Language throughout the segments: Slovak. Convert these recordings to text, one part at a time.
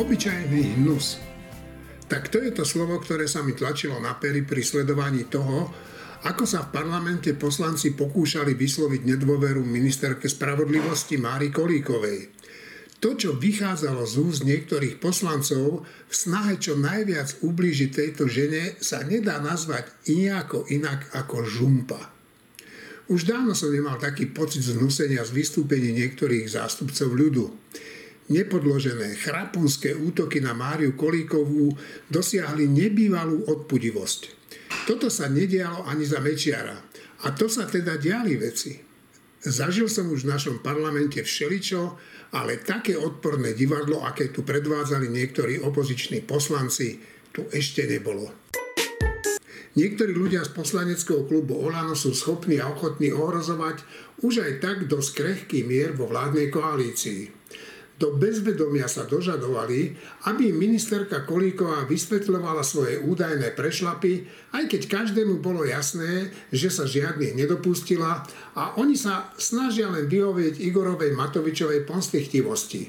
Obyčajný hnus. Tak to je to slovo, ktoré sa mi tlačilo na pery pri sledovaní toho, ako sa v parlamente poslanci pokúšali vysloviť nedôveru ministerke spravodlivosti Mári Kolíkovej. To, čo vychádzalo z úst niektorých poslancov v snahe čo najviac ublížiť tejto žene, sa nedá nazvať nejako inak ako žumpa. Už dávno som nemal taký pocit znusenia z vystúpení niektorých zástupcov ľudu nepodložené chrapunské útoky na Máriu Kolíkovú dosiahli nebývalú odpudivosť. Toto sa nedialo ani za Mečiara. A to sa teda diali veci. Zažil som už v našom parlamente všeličo, ale také odporné divadlo, aké tu predvádzali niektorí opoziční poslanci, tu ešte nebolo. Niektorí ľudia z poslaneckého klubu Olano sú schopní a ochotní ohrozovať už aj tak dosť krehký mier vo vládnej koalícii do bezvedomia sa dožadovali, aby ministerka Kolíková vysvetľovala svoje údajné prešlapy, aj keď každému bolo jasné, že sa žiadnych nedopustila a oni sa snažia len vyhovieť Igorovej Matovičovej pomstichtivosti.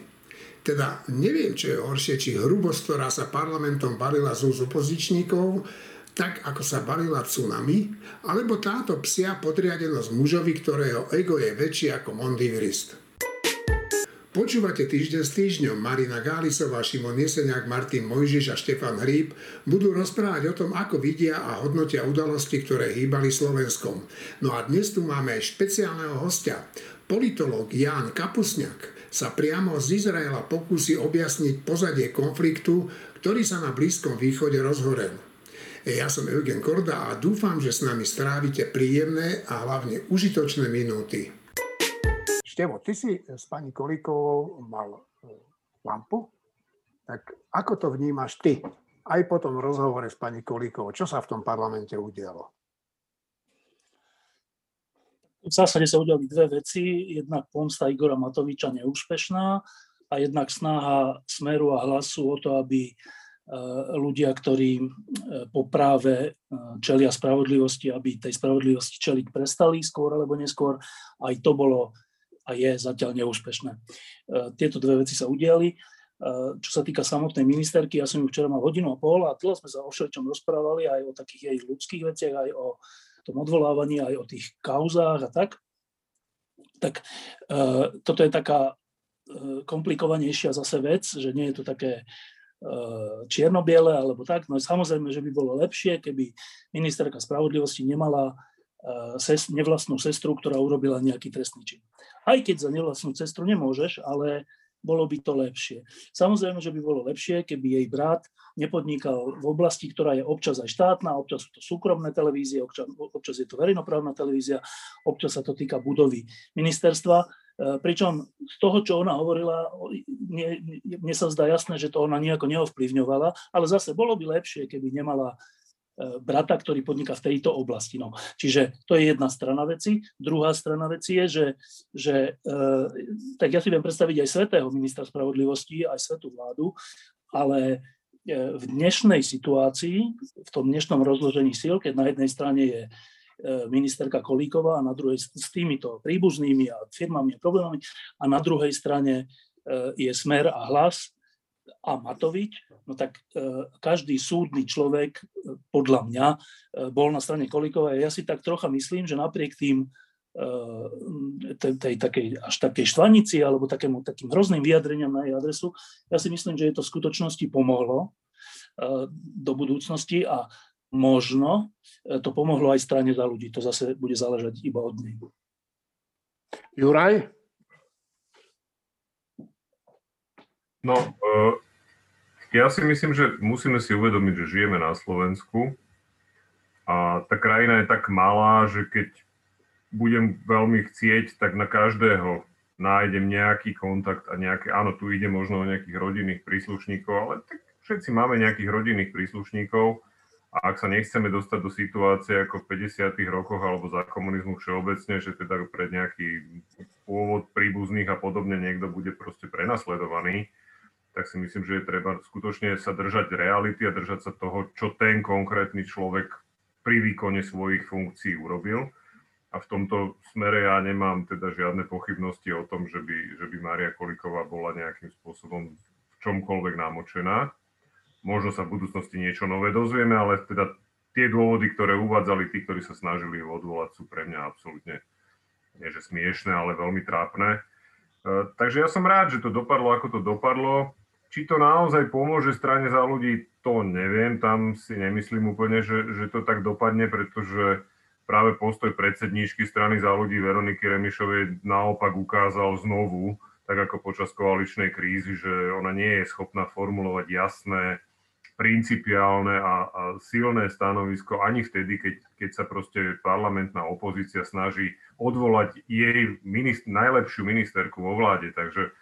Teda neviem, čo je horšie, či hrubosť, ktorá sa parlamentom balila z opozičníkov, tak ako sa balila tsunami, alebo táto psia podriadenosť mužovi, ktorého ego je väčšie ako Mondivrist. Počúvate týždeň s týždňom. Marina Gálisová, Šimon Jeseniak, Martin Mojžiš a Štefan Hríb budú rozprávať o tom, ako vidia a hodnotia udalosti, ktoré hýbali Slovenskom. No a dnes tu máme špeciálneho hostia. Politológ Ján Kapusňak sa priamo z Izraela pokúsi objasniť pozadie konfliktu, ktorý sa na Blízkom východe rozhorel. Ja som Eugen Korda a dúfam, že s nami strávite príjemné a hlavne užitočné minúty. Števo, ty si s pani Kolíkovou mal e, lampu, tak ako to vnímaš ty? Aj po tom rozhovore s pani Kolíkovou, čo sa v tom parlamente udialo? V zásade sa udiali dve veci. Jednak pomsta Igora Matoviča neúspešná a jednak snaha Smeru a Hlasu o to, aby e, ľudia, ktorí e, po práve čelia spravodlivosti, aby tej spravodlivosti čeliť prestali skôr alebo neskôr. Aj to bolo a je zatiaľ neúspešné. E, tieto dve veci sa udiali. E, čo sa týka samotnej ministerky, ja som ju včera mal hodinu a pol a dlho sme sa o všetčom rozprávali, aj o takých jej ľudských veciach, aj o tom odvolávaní, aj o tých kauzách a tak. Tak e, toto je taká komplikovanejšia zase vec, že nie je to také čierno-biele alebo tak. No samozrejme, že by bolo lepšie, keby ministerka spravodlivosti nemala sest, nevlastnú sestru, ktorá urobila nejaký trestný čin. Aj keď za nevlastnú sestru nemôžeš, ale bolo by to lepšie. Samozrejme, že by bolo lepšie, keby jej brat nepodnikal v oblasti, ktorá je občas aj štátna, občas sú to súkromné televízie, občas, občas je to verejnoprávna televízia, občas sa to týka budovy ministerstva. E, pričom z toho, čo ona hovorila, mne, mne sa zdá jasné, že to ona nejako neovplyvňovala, ale zase bolo by lepšie, keby nemala brata, ktorý podniká v tejto oblasti. No. Čiže to je jedna strana veci. Druhá strana veci je, že, že e, tak ja si viem predstaviť aj svetého ministra spravodlivosti, aj svetú vládu, ale e, v dnešnej situácii, v tom dnešnom rozložení síl, keď na jednej strane je ministerka Kolíková a na druhej s týmito príbuznými a firmami a problémami a na druhej strane je smer a hlas, a Matovič, no tak e, každý súdny človek, e, podľa mňa, e, bol na strane Kolíkovej. Ja si tak trocha myslím, že napriek tým tej, tej takej, až takej štvanici alebo takému, takým hrozným vyjadreniam na jej adresu, ja si myslím, že je to v skutočnosti pomohlo do budúcnosti a možno to pomohlo aj strane za ľudí. To zase bude záležať iba od nej. Juraj? No, uh, ja si myslím, že musíme si uvedomiť, že žijeme na Slovensku a tá krajina je tak malá, že keď budem veľmi chcieť, tak na každého nájdem nejaký kontakt a nejaké, áno, tu ide možno o nejakých rodinných príslušníkov, ale tak všetci máme nejakých rodinných príslušníkov a ak sa nechceme dostať do situácie ako v 50. rokoch alebo za komunizmu všeobecne, že teda pre nejaký pôvod príbuzných a podobne niekto bude proste prenasledovaný, tak si myslím, že je treba skutočne sa držať reality a držať sa toho, čo ten konkrétny človek pri výkone svojich funkcií urobil. A v tomto smere ja nemám teda žiadne pochybnosti o tom, že by, že by Mária Koliková bola nejakým spôsobom v čomkoľvek namočená. Možno sa v budúcnosti niečo nové dozvieme, ale teda tie dôvody, ktoré uvádzali tí, ktorí sa snažili ho odvolať, sú pre mňa absolútne nie že smiešné, ale veľmi trápne. E, takže ja som rád, že to dopadlo, ako to dopadlo. Či to naozaj pomôže strane za ľudí, to neviem. Tam si nemyslím úplne, že, že to tak dopadne, pretože práve postoj predsedníčky strany za ľudí Veroniky Remišovej naopak ukázal znovu, tak ako počas koaličnej krízy, že ona nie je schopná formulovať jasné, principiálne a, a silné stanovisko ani vtedy, keď, keď sa proste parlamentná opozícia snaží odvolať jej minister, najlepšiu ministerku vo vláde. Takže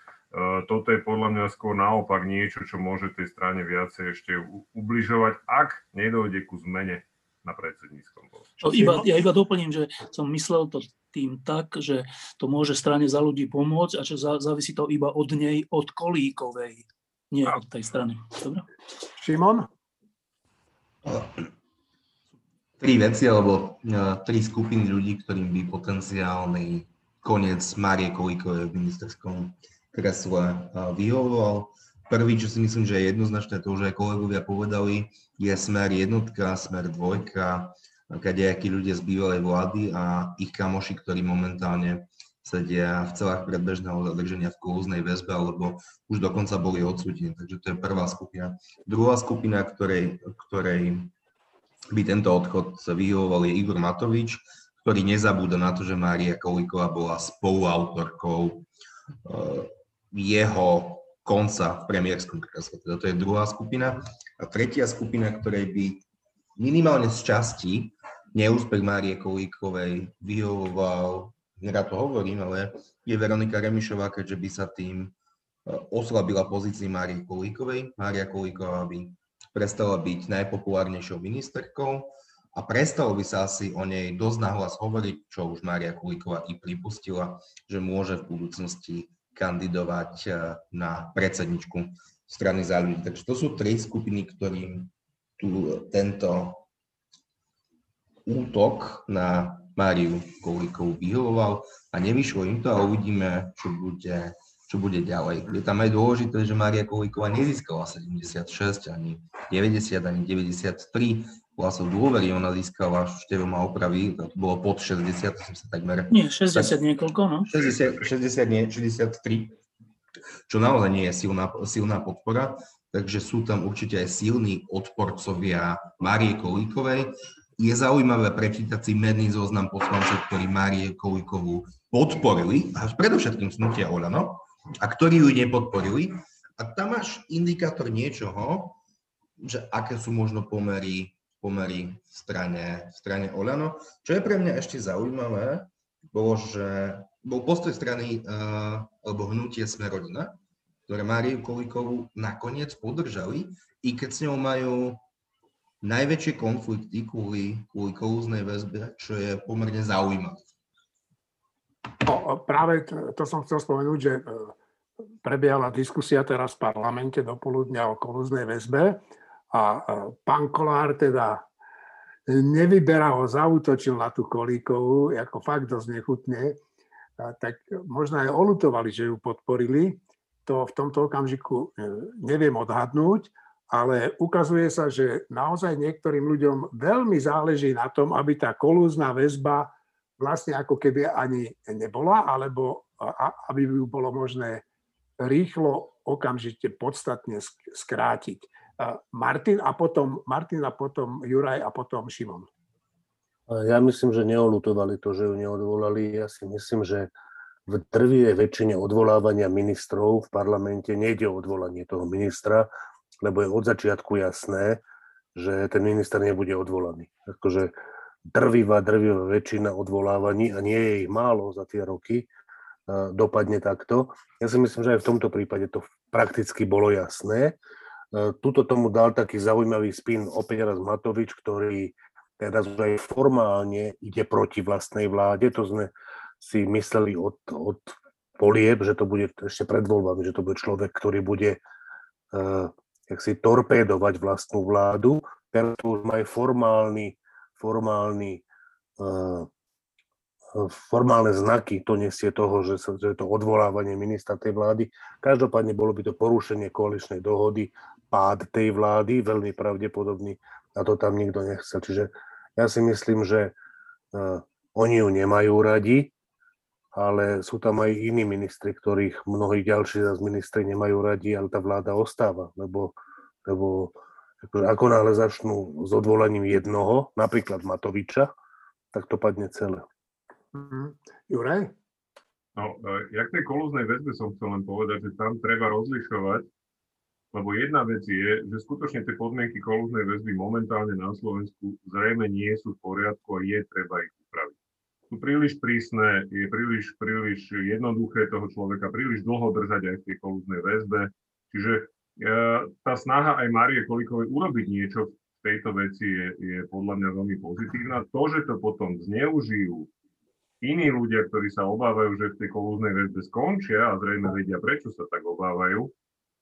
toto je podľa mňa skôr naopak niečo, čo môže tej strane viacej ešte ubližovať, ak nedojde ku zmene na predsedníckom poste. Iba, ja iba doplním, že som myslel to tým tak, že to môže strane za ľudí pomôcť a že závisí to iba od nej, od kolíkovej nie od tej strany. Dobre? Šimon? Tri veci, alebo uh, tri skupiny ľudí, ktorým by potenciálny koniec Márie Kolíkovej v ministerskom kresle uh, vyhovoval. Prvý, čo si myslím, že je jednoznačné, to už aj kolegovia povedali, je smer jednotka, smer dvojka, kadejakí ľudia z bývalej vlády a ich kamoši, ktorí momentálne sedia v celách predbežného zadrženia v kolúznej väzbe, alebo už dokonca boli odsúdení. Takže to je prvá skupina. Druhá skupina, ktorej, ktorej by tento odchod vyhovoval, je Igor Matovič, ktorý nezabúda na to, že Mária Kolíková bola spoluautorkou uh, jeho konca v premiérskom kresle. Teda to je druhá skupina. A tretia skupina, ktorej by minimálne z časti neúspech Márie Kolíkovej vyhovoval nerad to hovorím, ale je Veronika Remišová, keďže by sa tým e, oslabila pozícii Márie Kolíkovej. Mária Kolíková by prestala byť najpopulárnejšou ministerkou a prestalo by sa asi o nej dosť nahlas hovoriť, čo už Mária Kolíková i pripustila, že môže v budúcnosti kandidovať e, na predsedničku strany za ľudí. Takže to sú tri skupiny, ktorým tu tento útok na Máriu Kolíkovú vyhovoval a nevyšlo im to a uvidíme, čo bude, čo bude ďalej. Je tam aj dôležité, že Mária Kolíková nezískala 76, ani 90, ani 93 hlasov dôvery, ona získala, Števo ma opravy, to bolo pod 60, to som sa takmer... Nie, 60 tak, niekoľko, no. 60, 60 nie, 63, čo naozaj nie je silná, silná podpora, takže sú tam určite aj silní odporcovia Márie Kolíkovej je zaujímavé prečítať si menný zoznam poslancov, ktorí Márie Kolíkovú podporili, až predovšetkým snutia Olano, a ktorí ju nepodporili. A tam máš indikátor niečoho, že aké sú možno pomery, pomery v strane, v strane Olano. Čo je pre mňa ešte zaujímavé, bolo, že bol postoj strany uh, alebo hnutie Smerodina, ktoré Máriu Kolíkovú nakoniec podržali, i keď s ňou majú najväčšie konflikty kvôli, kvôli kolúznej väzbe, čo je pomerne zaujímavé. No, práve to, to som chcel spomenúť, že e, prebiehala diskusia teraz v parlamente do poludnia o kolúznej väzbe a e, pán Kolár teda nevyberá ho, zautočil na tú kolíkovú, ako fakt dosť nechutne, tak možno aj olutovali, že ju podporili. To v tomto okamžiku e, neviem odhadnúť, ale ukazuje sa, že naozaj niektorým ľuďom veľmi záleží na tom, aby tá kolúzna väzba vlastne ako keby ani nebola, alebo aby ju bolo možné rýchlo, okamžite, podstatne skrátiť. Martin a potom, Martin a potom Juraj a potom Šimon. Ja myslím, že neolutovali to, že ju neodvolali. Ja si myslím, že v drvivej väčšine odvolávania ministrov v parlamente nejde o odvolanie toho ministra, lebo je od začiatku jasné, že ten minister nebude odvolaný. Akože drvivá, drvivá väčšina odvolávaní, a nie je ich málo za tie roky, dopadne takto. Ja si myslím, že aj v tomto prípade to prakticky bolo jasné. Tuto tomu dal taký zaujímavý spin opäť raz Matovič, ktorý teraz už aj formálne ide proti vlastnej vláde. To sme si mysleli od, od polieb, že to bude ešte pred voľbami, že to bude človek, ktorý bude jak si torpédovať vlastnú vládu. Teraz už majú formálny, formálny uh, formálne znaky to nesie toho, že, sa, že to odvolávanie ministra tej vlády. Každopádne bolo by to porušenie koaličnej dohody, pád tej vlády, veľmi pravdepodobný, a to tam nikto nechcel. Čiže ja si myslím, že uh, oni ju nemajú radi, ale sú tam aj iní ministri, ktorých mnohí ďalší z ministri nemajú radi, ale tá vláda ostáva, lebo, lebo ako náhle začnú s odvolaním jednoho, napríklad Matoviča, tak to padne celé. Mm-hmm. Juraj? No, e, jak tej kolúznej väzbe som chcel len povedať, že tam treba rozlišovať, lebo jedna vec je, že skutočne tie podmienky kolúznej väzby momentálne na Slovensku zrejme nie sú v poriadku a je treba ich upraviť. Sú príliš prísne, je príliš, príliš jednoduché toho človeka príliš dlho držať aj v tej kolúznej väzbe. Čiže e, tá snaha aj Marie Kolikovej urobiť niečo v tejto veci je, je podľa mňa veľmi pozitívna. To, že to potom zneužijú iní ľudia, ktorí sa obávajú, že v tej kolúznej väzbe skončia a zrejme vedia, prečo sa tak obávajú,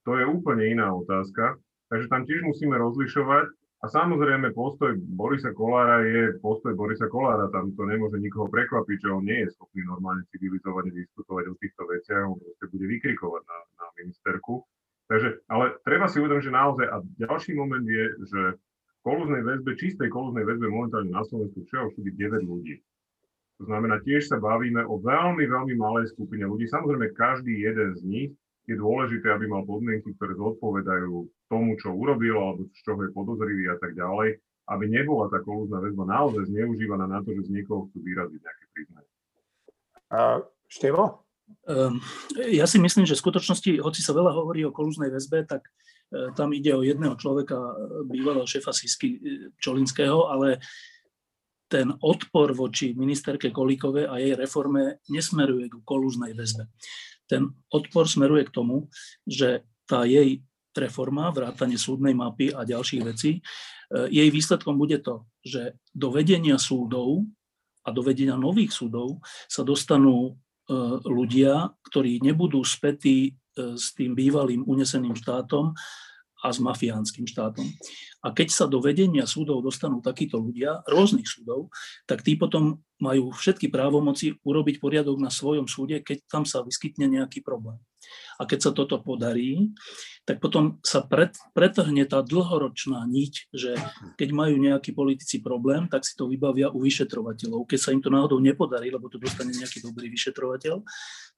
to je úplne iná otázka. Takže tam tiež musíme rozlišovať. A samozrejme postoj Borisa Kolára je postoj Borisa Kolára. Tam to nemôže nikoho prekvapiť, že on nie je schopný normálne civilizovane diskutovať o týchto veciach, on proste bude vykrikovať na, na ministerku. Takže, ale treba si uvedomiť, že naozaj, a ďalší moment je, že v kolúznej väzbe, čistej kolúznej väzbe momentálne na Slovensku všeho všude 9 ľudí. To znamená, tiež sa bavíme o veľmi, veľmi malej skupine ľudí. Samozrejme, každý jeden z nich je dôležité, aby mal podmienky, ktoré zodpovedajú tomu, čo urobil, alebo z čoho je podozrivý a tak ďalej, aby nebola tá kolúzna väzba naozaj zneužívaná na to, že z niekoho chcú vyraziť nejaké priznanie. Uh, Števo? Um, ja si myslím, že v skutočnosti, hoci sa veľa hovorí o kolúznej väzbe, tak uh, tam ide o jedného človeka, bývalého šefa Sisky e, Čolinského, ale ten odpor voči ministerke Kolíkove a jej reforme nesmeruje k kolúznej väzbe. Ten odpor smeruje k tomu, že tá jej reforma, vrátanie súdnej mapy a ďalších vecí, e, jej výsledkom bude to, že do vedenia súdov a do vedenia nových súdov sa dostanú e, ľudia, ktorí nebudú spätí e, s tým bývalým uneseným štátom a s mafiánskym štátom. A keď sa do vedenia súdov dostanú takíto ľudia, rôznych súdov, tak tí potom majú všetky právomoci urobiť poriadok na svojom súde, keď tam sa vyskytne nejaký problém. A keď sa toto podarí, tak potom sa pret, pretrhne tá dlhoročná niť, že keď majú nejakí politici problém, tak si to vybavia u vyšetrovateľov. Keď sa im to náhodou nepodarí, lebo to dostane nejaký dobrý vyšetrovateľ,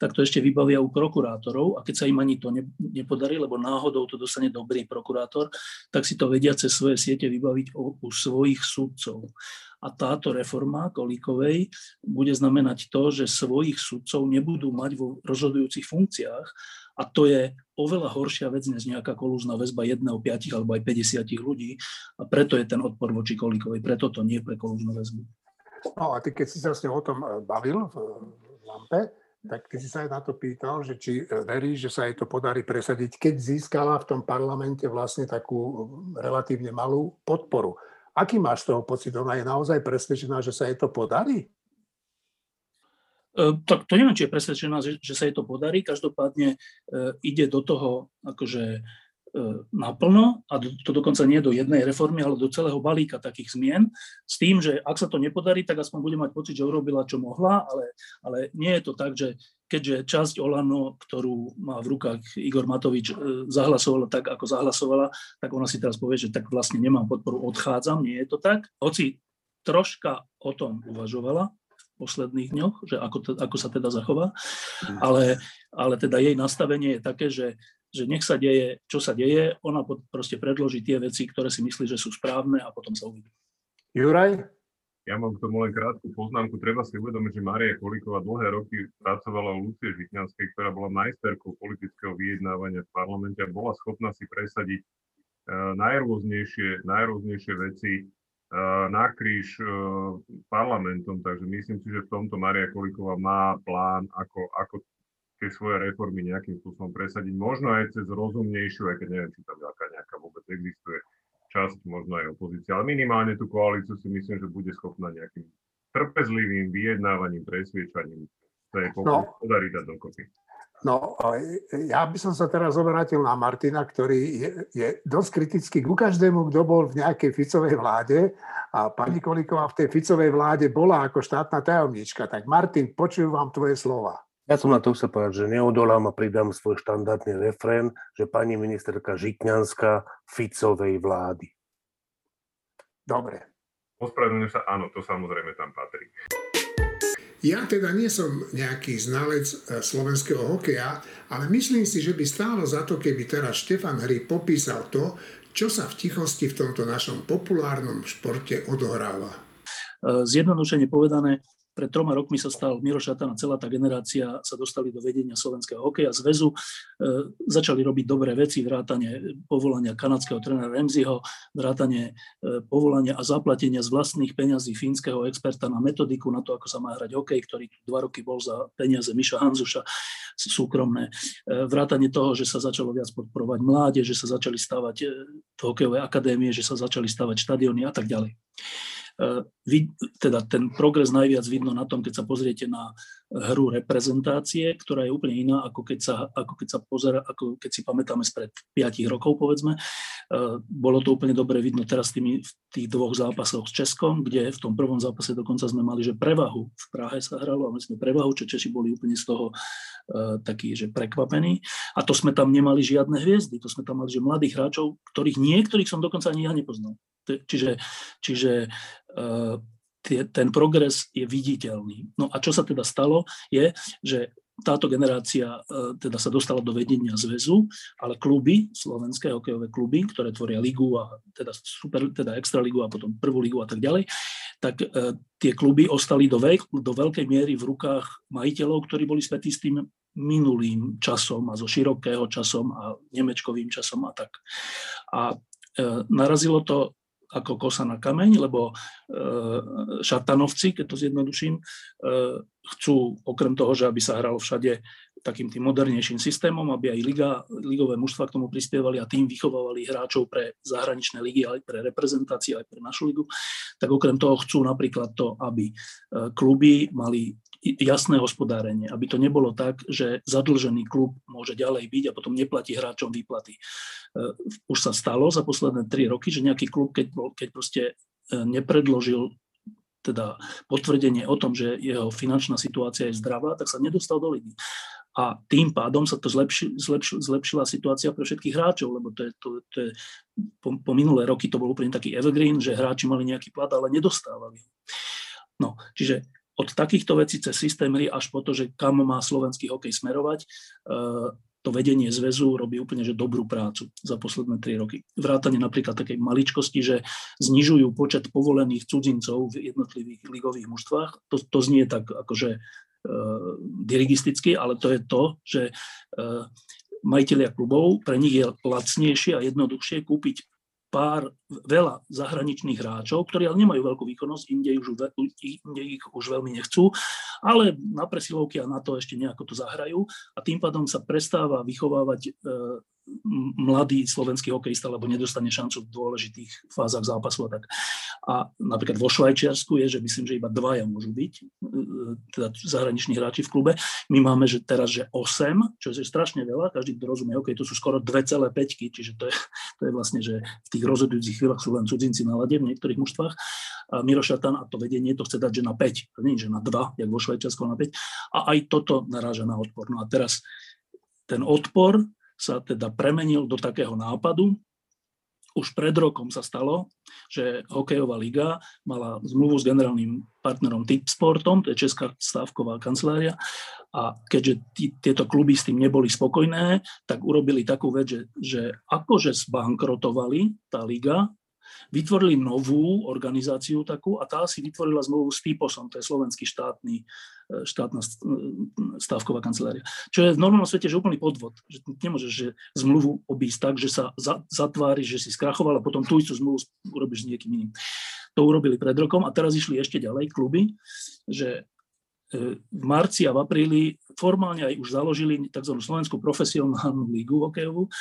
tak to ešte vybavia u prokurátorov a keď sa im ani to nepodarí, lebo náhodou to dostane dobrý prokurátor, tak si to vedia cez svoje siete vybaviť u, u svojich sudcov. A táto reforma Kolíkovej bude znamenať to, že svojich sudcov nebudú mať vo rozhodujúcich funkciách a to je oveľa horšia vec než nejaká kolúzna väzba jedného, piatich alebo aj 50 ľudí a preto je ten odpor voči Kolíkovej, preto to nie pre kolúznu väzbu. No a ty, keď si sa s ňou o tom e, bavil v lampe, tak ty si sa aj na to pýtal, že či e, verí, že sa jej to podarí presadiť, keď získala v tom parlamente vlastne takú relatívne malú podporu. Aký máš z toho pocit? Ona je naozaj presvedčená, že sa jej to podarí? E, tak to neviem, či je presvedčená, že, že sa jej to podarí. Každopádne e, ide do toho akože naplno a to dokonca nie do jednej reformy, ale do celého balíka takých zmien s tým, že ak sa to nepodarí, tak aspoň bude mať pocit, že urobila, čo mohla, ale, ale nie je to tak, že keďže časť Olano, ktorú má v rukách Igor Matovič, e, zahlasovala tak, ako zahlasovala, tak ona si teraz povie, že tak vlastne nemám podporu, odchádzam. Nie je to tak. Hoci troška o tom uvažovala v posledných dňoch, že ako, to, ako sa teda zachová, ale, ale teda jej nastavenie je také, že, že nech sa deje, čo sa deje, ona proste predloží tie veci, ktoré si myslí, že sú správne a potom sa uvidí. Juraj? Ja mám k tomu len krátku poznámku. Treba si uvedomiť, že Maria Kolíková dlhé roky pracovala u Lucie Žitňanskej, ktorá bola majsterkou politického vyjednávania v parlamente a bola schopná si presadiť uh, najrôznejšie, najrôznejšie veci uh, na kríž uh, parlamentom. Takže myslím si, že v tomto Maria Kolíková má plán, ako, ako tie svoje reformy nejakým spôsobom presadiť. Možno aj cez rozumnejšiu, aj keď neviem, či tam nejaká, nejaká vôbec existuje časť možno aj opozícia, ale minimálne tú koalíciu si myslím, že bude schopná nejakým trpezlivým vyjednávaním, presviečaním sa jej no. podarí dať dokopy. No, ja by som sa teraz obrátil na Martina, ktorý je, je dosť kritický ku každému, kto bol v nejakej Ficovej vláde a pani Kolíková v tej Ficovej vláde bola ako štátna tajomnička. Tak Martin, počujem vám tvoje slova. Ja som na to chcel povedať, že neodolám a pridám svoj štandardný refrén, že pani ministerka Žitňanská Ficovej vlády. Dobre. Ospravedlňujem sa, áno, to samozrejme tam patrí. Ja teda nie som nejaký znalec e, slovenského hokeja, ale myslím si, že by stálo za to, keby teraz Štefan Hry popísal to, čo sa v tichosti v tomto našom populárnom športe odohráva. E, zjednodušene povedané, pred troma rokmi sa stal Miro Šatan a celá tá generácia sa dostali do vedenia Slovenského hokeja zväzu. E, začali robiť dobré veci, vrátanie povolania kanadského trénera Remziho, vrátanie e, povolania a zaplatenia z vlastných peňazí fínskeho experta na metodiku, na to, ako sa má hrať hokej, ktorý tu dva roky bol za peniaze Miša Hanzuša súkromné. E, vrátanie toho, že sa začalo viac podporovať mláde, že sa začali stavať e, hokejové akadémie, že sa začali stavať štadióny a tak ďalej. Teda ten progres najviac vidno na tom, keď sa pozriete na hru reprezentácie, ktorá je úplne iná, ako keď sa, ako keď sa pozera, ako keď si pamätáme spred 5 rokov, povedzme. E, bolo to úplne dobre vidno teraz v tých dvoch zápasoch s Českom, kde v tom prvom zápase dokonca sme mali, že prevahu v Prahe sa hralo a my sme prevahu, čo Češi boli úplne z toho uh, takí, že prekvapení. A to sme tam nemali žiadne hviezdy, to sme tam mali, že mladých hráčov, ktorých niektorých som dokonca ani ja nepoznal. Čiže, čiže uh, tie, ten progres je viditeľný. No a čo sa teda stalo, je, že táto generácia uh, teda sa dostala do vedenia zväzu, ale kluby, slovenské hokejové kluby, ktoré tvoria ligu a teda, super, teda extraligu a potom prvú ligu a tak ďalej, tak uh, tie kluby ostali do, veľk, do veľkej miery v rukách majiteľov, ktorí boli spätí s tým minulým časom a zo širokého časom a nemečkovým časom a tak. A e, narazilo to ako kosa na kameň, lebo e, šatanovci, keď to zjednoduším, e, chcú okrem toho, že aby sa hralo všade takým tým modernejším systémom, aby aj liga, ligové mužstva k tomu prispievali a tým vychovávali hráčov pre zahraničné ligy, aj pre reprezentácie, aj pre našu ligu, tak okrem toho chcú napríklad to, aby e, kluby mali jasné hospodárenie, aby to nebolo tak, že zadlžený klub môže ďalej byť a potom neplatí hráčom výplaty. E, už sa stalo za posledné tri roky, že nejaký klub, keď, keď proste e, nepredložil teda potvrdenie o tom, že jeho finančná situácia je zdravá, tak sa nedostal do ligy. A tým pádom sa to zlepši, zlepši, zlepšila situácia pre všetkých hráčov, lebo to je, to, to je, po, po minulé roky to bol úplne taký evergreen, že hráči mali nejaký plat, ale nedostávali. No, čiže od takýchto vecí cez systém hry až po to, že kam má slovenský hokej smerovať, eh, to vedenie zväzu robí úplne že dobrú prácu za posledné tri roky. Vrátane napríklad takej maličkosti, že znižujú počet povolených cudzincov v jednotlivých ligových mužstvách. To, to znie tak akože uh, dirigisticky, ale to je to, že uh, majiteľia klubov, pre nich je lacnejšie a jednoduchšie kúpiť pár, veľa zahraničných hráčov, ktorí ale nemajú veľkú výkonnosť, inde, už, inde ich už veľmi nechcú, ale na presilovky a na to ešte nejako to zahrajú a tým pádom sa prestáva vychovávať e, mladý slovenský hokejista, lebo nedostane šancu v dôležitých fázach zápasu a tak. A napríklad vo Švajčiarsku je, že myslím, že iba dvaja môžu byť, e, teda zahraniční hráči v klube. My máme že teraz, že 8, čo je strašne veľa, každý, kto rozumie, OK, to sú skoro 2,5, čiže to je, to je vlastne, že v tých rozhodujúcich chvíľach sú len cudzinci na lade v niektorých mužstvách. A Miro Šatan a to vedenie to chce dať, že na 5, to nie, že na 2, jak vo Švajčiarsku na 5. A aj toto naráža na odpor. No a teraz ten odpor sa teda premenil do takého nápadu. Už pred rokom sa stalo, že hokejová liga mala zmluvu s generálnym partnerom Tipsportom, to je Česká stávková kancelária, a keďže tí, tieto kluby s tým neboli spokojné, tak urobili takú vec, že, že akože zbankrotovali tá liga, vytvorili novú organizáciu takú a tá si vytvorila zmluvu s TIPOSom, to je slovenský štátny, e, štátna stávková kancelária. Čo je v normálnom svete, že úplný podvod. Že nemôžeš že zmluvu obísť tak, že sa za, zatváriš, že si skrachoval a potom tú istú zmluvu urobíš s niekým iným. To urobili pred rokom a teraz išli ešte ďalej kluby, že e, v marci a v apríli formálne aj už založili tzv. Slovenskú profesionálnu lígu hokejovú, e,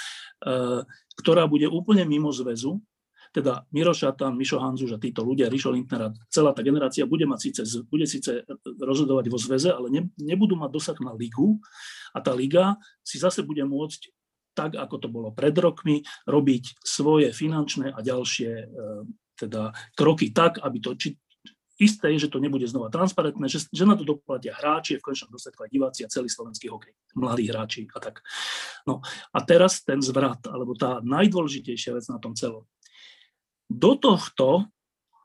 ktorá bude úplne mimo zväzu teda Miro Šatan, Mišo Hanzuš a títo ľudia, Rišo Lindner a celá tá generácia bude mať síce, bude síce rozhodovať vo zväze, ale ne, nebudú mať dosah na ligu a tá liga si zase bude môcť tak, ako to bolo pred rokmi, robiť svoje finančné a ďalšie e, teda kroky tak, aby to, či, isté je, že to nebude znova transparentné, že, že na to doplatia hráči, v konečnom dôsledku aj diváci a celý slovenský hokej, mladí hráči a tak. No a teraz ten zvrat, alebo tá najdôležitejšia vec na tom celom. Do tohto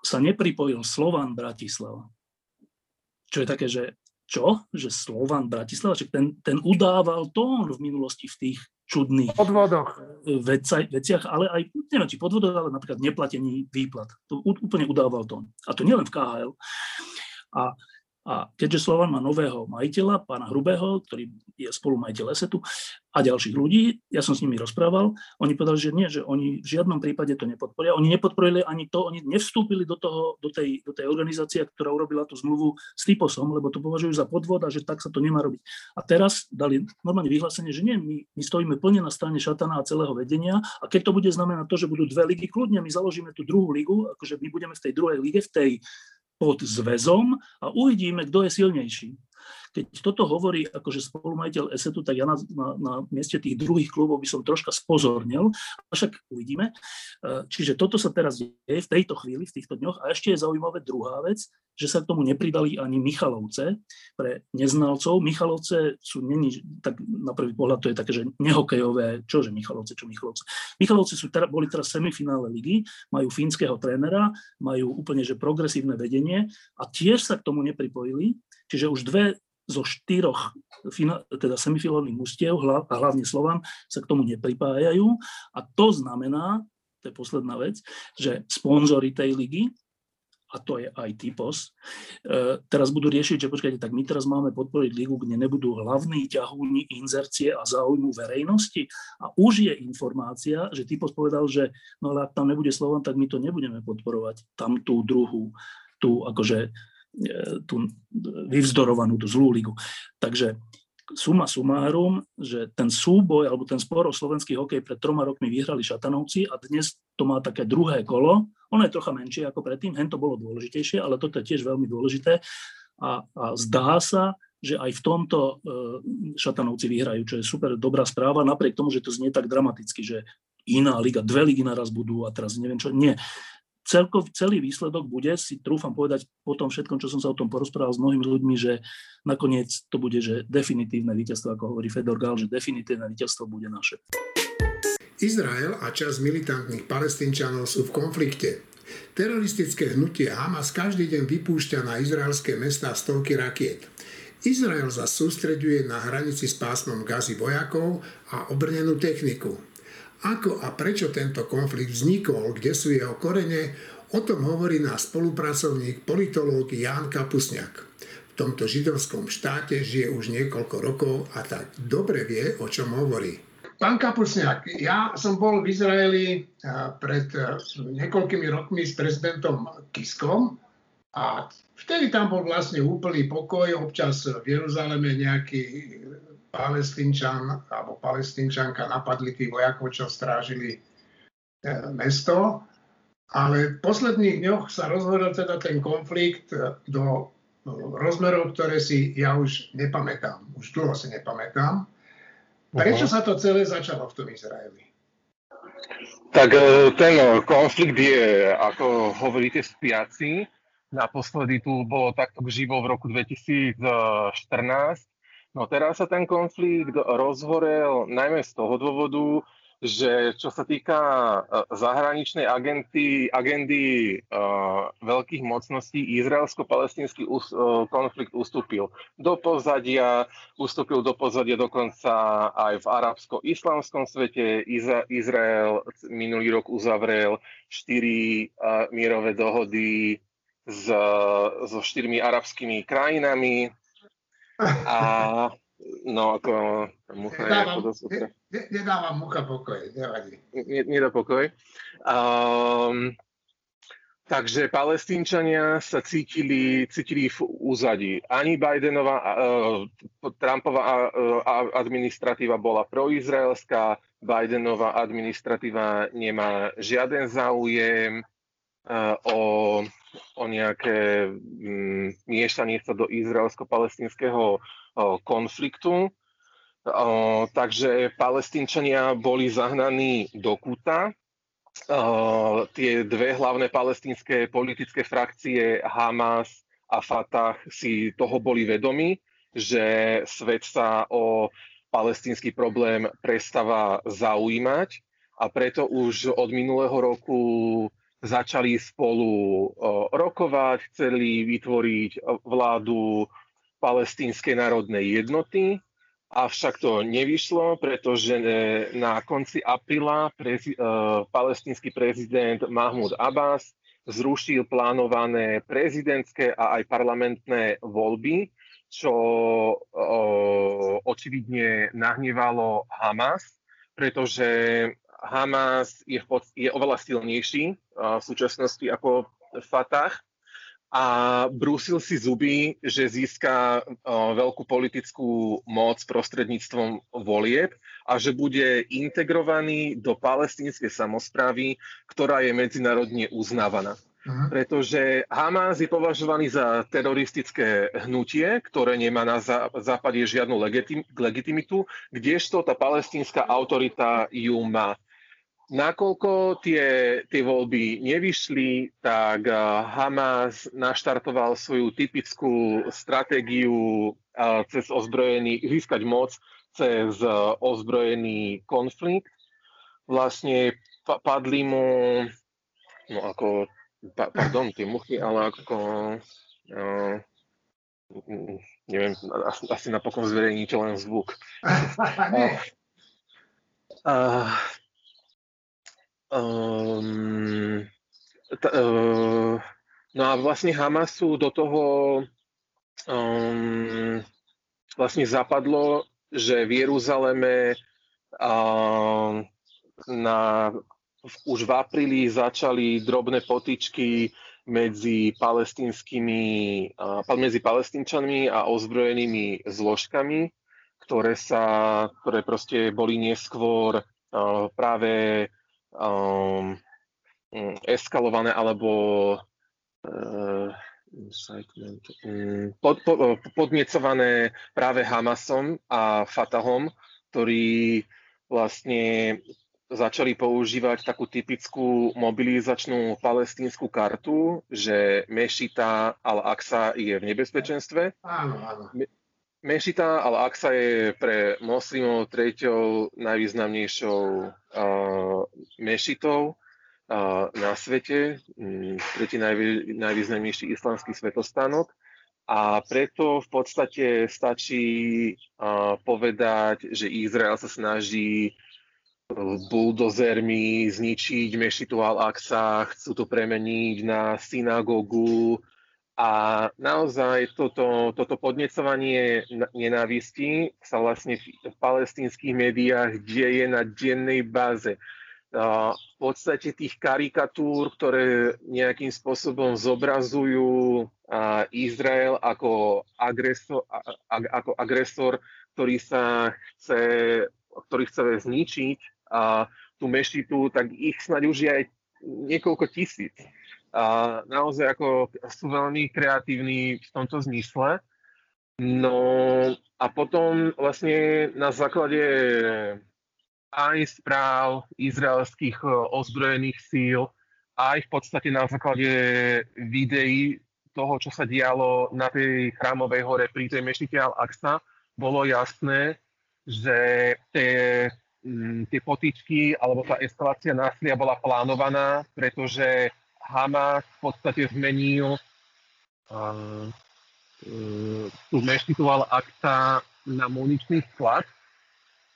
sa nepripojil Slovan Bratislava. Čo je také, že čo? Že Slovan Bratislava? Čiže ten, ten udával tón v minulosti v tých čudných podvodoch. Veci, veciach, ale aj, neviem, či podvodoch, ale napríklad neplatení výplat. To úplne udával tón. A to nielen v KHL. A a keďže Slovan má nového majiteľa, pána Hrubého, ktorý je spolumajiteľ Esetu a ďalších ľudí, ja som s nimi rozprával, oni povedali, že nie, že oni v žiadnom prípade to nepodporia. Oni nepodporili ani to, oni nevstúpili do, toho, do, tej, do tej organizácie, ktorá urobila tú zmluvu s Typosom, lebo to považujú za podvod a že tak sa to nemá robiť. A teraz dali normálne vyhlásenie, že nie, my, my stojíme plne na strane šatana a celého vedenia a keď to bude znamenať to, že budú dve ligy, kľudne my založíme tú druhú ligu, akože my budeme v tej druhej lige, v tej pod zväzom a uvidíme, kto je silnejší. Keď toto hovorí akože spolumajiteľ ESETu, tak ja na, na, na mieste tých druhých klubov by som troška spozornil, však uvidíme. E, čiže toto sa teraz deje v tejto chvíli, v týchto dňoch. A ešte je zaujímavé druhá vec, že sa k tomu nepridali ani Michalovce pre neznalcov. Michalovce sú není, tak na prvý pohľad to je také, že nehokejové, čože Michalovce, čo Michalovce. Michalovce sú boli teraz semifinále ligy, majú fínskeho trénera, majú úplne že progresívne vedenie a tiež sa k tomu nepripojili. Čiže už dve zo štyroch teda semifinálnych mustiev, a hlavne Slovan, sa k tomu nepripájajú. A to znamená, to je posledná vec, že sponzory tej ligy, a to je aj typos, e, teraz budú riešiť, že počkajte, tak my teraz máme podporiť ligu, kde nebudú hlavní ťahúni, inzercie a záujmu verejnosti. A už je informácia, že typos povedal, že no ale ak tam nebude Slovan, tak my to nebudeme podporovať, tam tú druhú, tú akože tú vyvzdorovanú, tú zlú ligu. Takže suma sumárum, že ten súboj alebo ten spor o slovenský hokej pred troma rokmi vyhrali Šatanovci a dnes to má také druhé kolo. Ono je trocha menšie ako predtým, hen to bolo dôležitejšie, ale toto je tiež veľmi dôležité. A, a zdá sa, že aj v tomto e, Šatanovci vyhrajú, čo je super dobrá správa, napriek tomu, že to znie tak dramaticky, že iná liga, dve ligy naraz budú a teraz neviem čo. Nie celkov, celý výsledok bude, si trúfam povedať po tom všetkom, čo som sa o tom porozprával s mnohými ľuďmi, že nakoniec to bude, že definitívne víťazstvo, ako hovorí Fedor Gál, že definitívne víťazstvo bude naše. Izrael a časť militantných palestínčanov sú v konflikte. Teroristické hnutie Hamas každý deň vypúšťa na izraelské mestá stovky rakiet. Izrael sa sústreďuje na hranici s pásmom gazy vojakov a obrnenú techniku. Ako a prečo tento konflikt vznikol, kde sú jeho korene, o tom hovorí náš spolupracovník politológ Ján Kapusňák. V tomto židovskom štáte žije už niekoľko rokov a tak dobre vie, o čom hovorí. Pán Kapusňák, ja som bol v Izraeli eh, pred eh, niekoľkými rokmi s prezidentom Kiskom a vtedy tam bol vlastne úplný pokoj, občas v Jeruzaleme nejaký palestínčan alebo palestínčanka napadli tých vojakov, čo strážili e, mesto. Ale v posledných dňoch sa rozhodol teda ten konflikt e, do rozmerov, ktoré si ja už nepamätám. Už dlho si nepamätám. Prečo sa to celé začalo v tom Izraeli? Tak e, ten konflikt je, ako hovoríte, spiaci. Naposledy tu bolo takto živo v roku 2014 No teraz sa ten konflikt rozhorel najmä z toho dôvodu, že čo sa týka e, zahraničnej agenty, agendy uh, veľkých mocností, izraelsko-palestínsky us, uh, konflikt ustúpil do pozadia, ustúpil do pozadia dokonca aj v arabsko-islamskom svete. Izra, Izrael minulý rok uzavrel štyri uh, mierové dohody s, so štyrmi arabskými krajinami, a no ako mucha nedávam, je dosť... Ne, nedávam mucha pokoj, nevadí. Nedá pokoj. Um, Takže palestínčania sa cítili, cítili v úzadí. Ani Bidenová, uh, Trumpová uh, administratíva bola proizraelská, Bidenová administratíva nemá žiaden záujem uh, o, o nejaké miešanie sa do izraelsko-palestinského konfliktu. Takže palestínčania boli zahnaní do kúta tie dve hlavné palestínske politické frakcie Hamas a Fatah si toho boli vedomi, že svet sa o palestínsky problém prestáva zaujímať a preto už od minulého roku začali spolu rokovať, chceli vytvoriť vládu palestínskej národnej jednoty. Avšak to nevyšlo, pretože e, na konci apríla prezi, uh, palestínsky prezident Mahmud Abbas zrušil plánované prezidentské a aj parlamentné voľby, čo uh, očividne nahnevalo Hamas, pretože Hamas je, v pod, je oveľa silnejší uh, v súčasnosti ako Fatah a brúsil si zuby, že získa veľkú politickú moc prostredníctvom volieb a že bude integrovaný do palestínskej samozprávy, ktorá je medzinárodne uznávaná. Aha. Pretože Hamas je považovaný za teroristické hnutie, ktoré nemá na západe žiadnu legitim- legitimitu, kdežto tá palestínska autorita ju má. Nakoľko tie, tie voľby nevyšli, tak eh, Hamas naštartoval svoju typickú stratégiu eh, cez ozbrojený, získať moc cez eh, ozbrojený konflikt. Vlastne padli mu, no ako, pardon, tie muchy, ale ako, uh, neviem, asi, asi napokon zverejníte len zvuk. uh, Um, t- uh, no a vlastne Hamasu do toho um, vlastne zapadlo, že v Jeruzaleme uh, na, už v apríli začali drobné potičky medzi palestinskými, uh, medzi palestínčanmi a ozbrojenými zložkami, ktoré sa, ktoré proste boli neskôr uh, práve um, eskalované alebo uh, pod, pod, podmiecované práve Hamasom a Fatahom, ktorí vlastne začali používať takú typickú mobilizačnú palestínsku kartu, že Mešita al-Aqsa je v nebezpečenstve. Áno, áno. Mešita al-Aqsa je pre moslimov treťou najvýznamnejšou uh, mešitou uh, na svete, um, tretí najvý, najvýznamnejší islamský svetostánok. A preto v podstate stačí uh, povedať, že Izrael sa snaží buldozermi zničiť mešitu al-Aqsa, chcú to premeniť na synagógu, a naozaj toto, toto podnecovanie nenávisti sa vlastne v, palestínskych médiách deje na dennej báze. V podstate tých karikatúr, ktoré nejakým spôsobom zobrazujú Izrael ako agresor, ako agresor ktorý sa chce, ktorý chce zničiť tú mešitu, tak ich snáď už je aj niekoľko tisíc a naozaj ako sú veľmi kreatívni v tomto zmysle. No a potom vlastne na základe aj správ izraelských e, ozbrojených síl, aj v podstate na základe videí toho, čo sa dialo na tej chrámovej hore pri tej mešite Al-Aqsa, bolo jasné, že tie, tie potičky alebo tá eskalácia násilia bola plánovaná, pretože Hamas v podstate zmenil uh, uh, tú meštitoval akta na muničný sklad.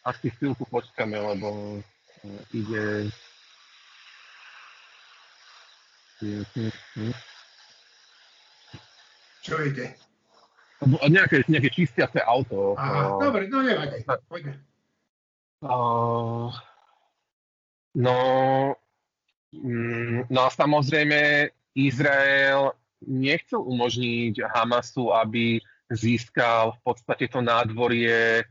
Asi chvíľku počkáme, lebo uh, ide... Čo ide? Nejaké, nejaké čistiace auto. Aha, uh, dobre, no nevadí, poďme. Uh, no, Mm, no a samozrejme Izrael nechcel umožniť Hamasu, aby získal v podstate to nádvorie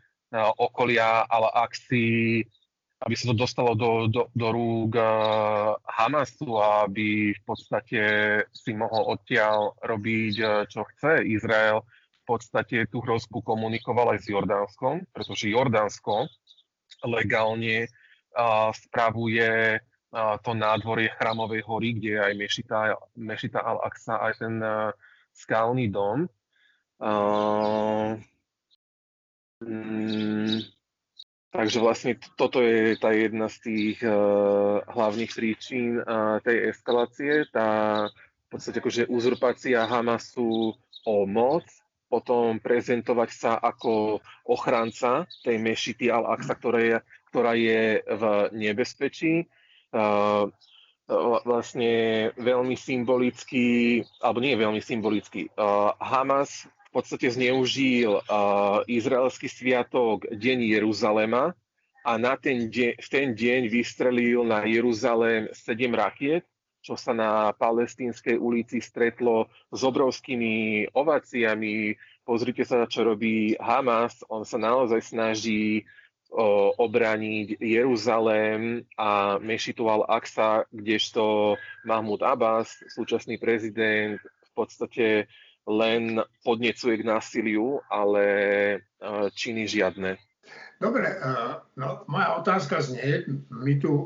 okolia Al-Aqsi, aby sa to dostalo do, do, do rúk Hamasu a aby v podstate si mohol odtiaľ robiť, čo chce. Izrael v podstate tú hrozbu komunikoval aj s Jordánskom, pretože Jordánsko legálne spravuje to nádvorie Chramovej hory, kde je aj Mešita, Mešita al-Aqsa, aj ten uh, skalný dom. Uh, mm, takže vlastne toto je tá jedna z tých uh, hlavných príčin uh, tej eskalácie, tá v podstate akože uzurpácia Hamasu o moc, potom prezentovať sa ako ochranca tej mešity Al-Aqsa, ktorá je, ktorá je v nebezpečí. Uh, vlastne veľmi symbolicky, alebo nie veľmi symbolicky, uh, Hamas v podstate zneužil uh, izraelský sviatok Deň Jeruzalema a na ten deň, v ten deň vystrelil na Jeruzalém sedem rakiet, čo sa na palestínskej ulici stretlo s obrovskými ováciami. Pozrite sa, čo robí Hamas. On sa naozaj snaží o, obraniť Jeruzalém a Mešitu al-Aqsa, kdežto Mahmud Abbas, súčasný prezident, v podstate len podnecuje k násiliu, ale činy žiadne. Dobre, no, moja otázka znie, my tu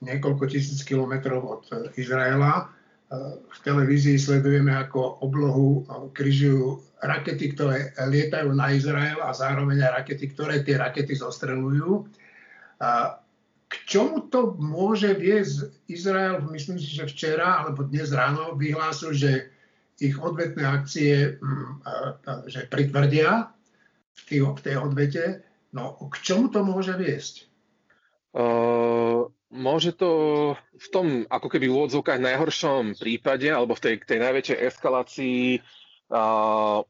niekoľko tisíc kilometrov od Izraela v televízii sledujeme, ako oblohu križujú rakety, ktoré lietajú na Izrael a zároveň aj rakety, ktoré tie rakety zostrelujú. K čomu to môže viesť Izrael? Myslím si, že včera alebo dnes ráno vyhlásil, že ich odvetné akcie mm, že pritvrdia v tej odvete. No, k čomu to môže viesť? Uh, môže to v tom, ako keby v úvodzovkách najhoršom prípade, alebo v tej, tej najväčšej eskalácii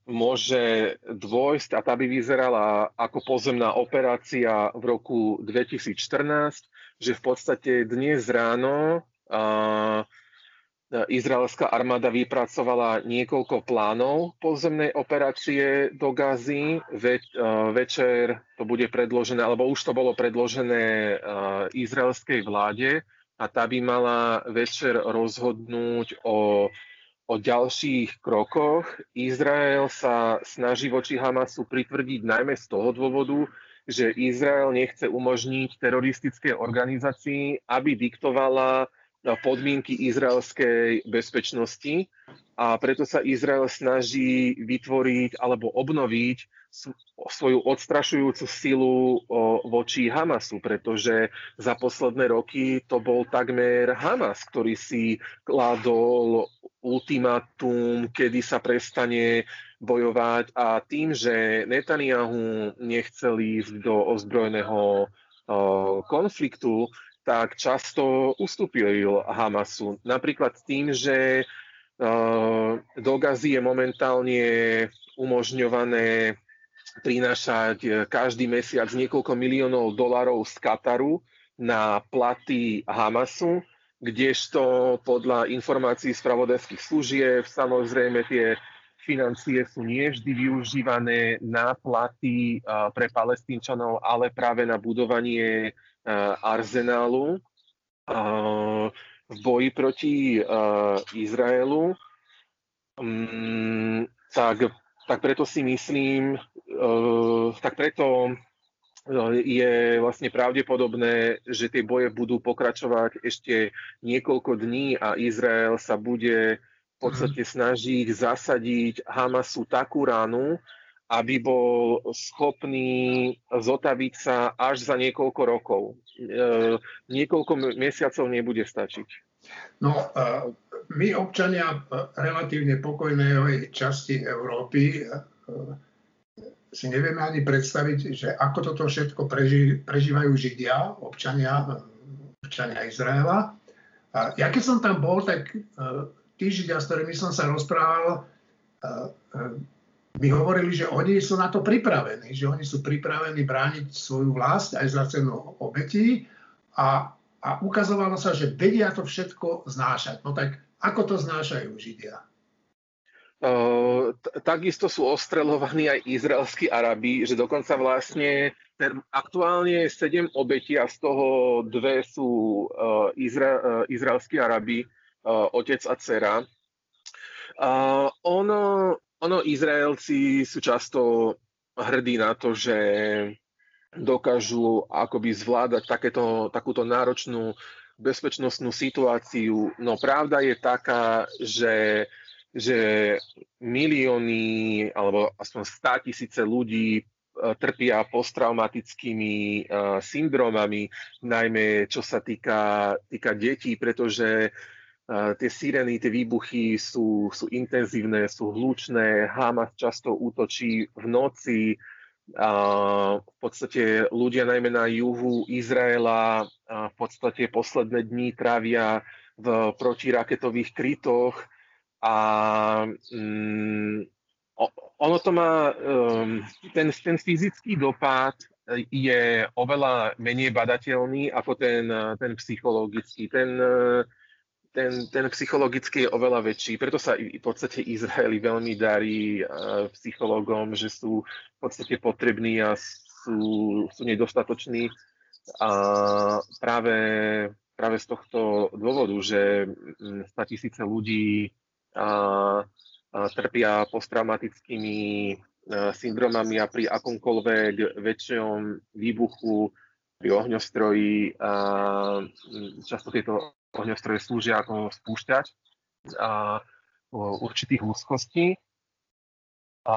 môže dôjsť a tá by vyzerala ako pozemná operácia v roku 2014, že v podstate dnes ráno a, izraelská armáda vypracovala niekoľko plánov pozemnej operácie do Gazy. Ve, večer to bude predložené, alebo už to bolo predložené izraelskej vláde a tá by mala večer rozhodnúť o o ďalších krokoch. Izrael sa snaží voči Hamasu pritvrdiť najmä z toho dôvodu, že Izrael nechce umožniť teroristické organizácii, aby diktovala podmienky izraelskej bezpečnosti. A preto sa Izrael snaží vytvoriť alebo obnoviť svoju odstrašujúcu silu voči Hamasu, pretože za posledné roky to bol takmer Hamas, ktorý si kladol ultimátum, kedy sa prestane bojovať. A tým, že Netanyahu nechcel ísť do ozbrojeného konfliktu, tak často ustúpil Hamasu. Napríklad tým, že do Gazy je momentálne umožňované prinášať e, každý mesiac niekoľko miliónov dolarov z Kataru na platy Hamasu, kdežto podľa informácií spravodajských služieb samozrejme tie financie sú nie vždy využívané na platy e, pre palestínčanov, ale práve na budovanie e, arzenálu v boji proti Izraelu. Mm, tak tak preto si myslím, tak preto eh, je vlastne pravdepodobné, že tie boje budú pokračovať ešte niekoľko dní a Izrael sa bude v podstate mhm. snažiť zasadiť Hamasu takú ránu, aby bol schopný zotaviť sa až za niekoľko rokov. E, niekoľko mesiacov nebude stačiť. No, my občania relatívne pokojnej časti Európy si nevieme ani predstaviť, že ako toto všetko preži, prežívajú Židia, občania, občania Izraela. A ja keď som tam bol, tak tí Židia, s ktorými som sa rozprával, mi hovorili, že oni sú na to pripravení, že oni sú pripravení brániť svoju vlast aj za cenu obetí a, a ukazovalo sa, že vedia to všetko znášať. No tak Ako to znášajú Židia? Takisto sú ostrelovaní aj izraelskí Arabi, že dokonca vlastne aktuálne 7 obetí a z toho dve sú uh, Izra, izraelskí Arabi, otec a dcera. Ono, ono, Izraelci sú často hrdí na to, že dokážu akoby zvládať takéto, takúto náročnú bezpečnostnú situáciu. No pravda je taká, že že milióny alebo aspoň stá tisíce ľudí e, trpia posttraumatickými uh, syndromami, najmä čo sa týka, týka detí, pretože tie sireny, tie výbuchy sú, sú intenzívne, sú hlučné, Hamas často útočí v noci, uh, v podstate ľudia najmä na juhu Izraela v podstate posledné dní trávia v protiraketových krytoch, a um, ono to má, um, ten, ten fyzický dopad je oveľa menej badateľný ako ten, ten psychologický. Ten, ten, ten psychologický je oveľa väčší, preto sa v podstate Izraeli veľmi darí psychológom, že sú v podstate potrební a sú, sú nedostatoční. A práve, práve z tohto dôvodu, že 100 tisíce ľudí trpia posttraumatickými syndromami a pri akomkoľvek väčšom výbuchu pri ohňostroji a často tieto ohňostroje slúžia ako spúšťač a určitých úzkostí. A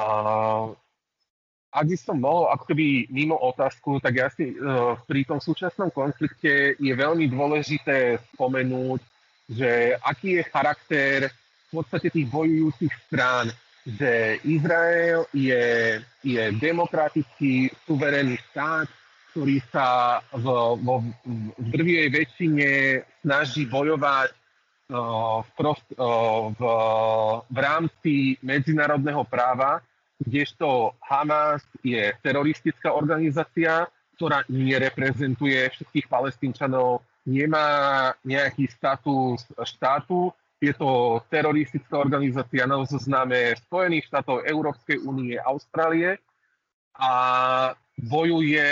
ak by som bol ako keby mimo otázku, tak ja si pri tom súčasnom konflikte je veľmi dôležité spomenúť, že aký je charakter v podstate tých bojujúcich strán, že Izrael je, je demokratický, suverénny štát, ktorý sa v, vo, v drvivej väčšine snaží bojovať uh, v, prost, uh, v, v rámci medzinárodného práva, kdežto Hamas je teroristická organizácia, ktorá nereprezentuje všetkých palestínčanov, nemá nejaký status štátu, je to teroristická organizácia na zozname Spojených štátov, Európskej únie, Austrálie a bojuje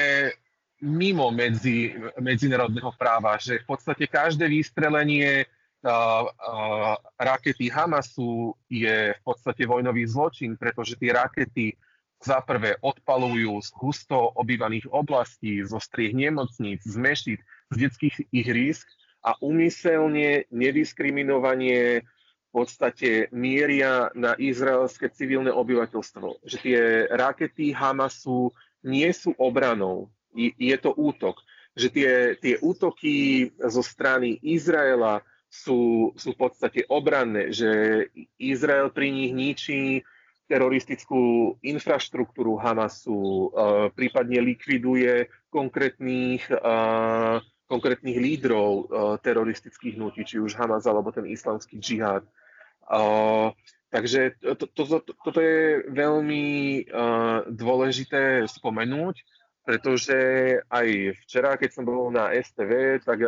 mimo medzi, medzinárodného práva, že v podstate každé vystrelenie uh, uh, rakety Hamasu je v podstate vojnový zločin, pretože tie rakety za prvé odpalujú z husto obývaných oblastí, zo striech nemocníc, z mešít, z detských ihrisk a umyselne nediskriminovanie v podstate mieria na izraelské civilné obyvateľstvo. Že tie rakety Hamasu nie sú obranou, je to útok. Že tie, tie útoky zo strany Izraela sú, sú v podstate obranné, že Izrael pri nich ničí teroristickú infraštruktúru Hamasu, uh, prípadne likviduje konkrétnych uh, konkrétnych lídrov uh, teroristických hnutí, či už Hamas alebo ten islamský džihad. Takže to, to, to, toto je veľmi dôležité spomenúť, pretože aj včera, keď som bol na STV, tak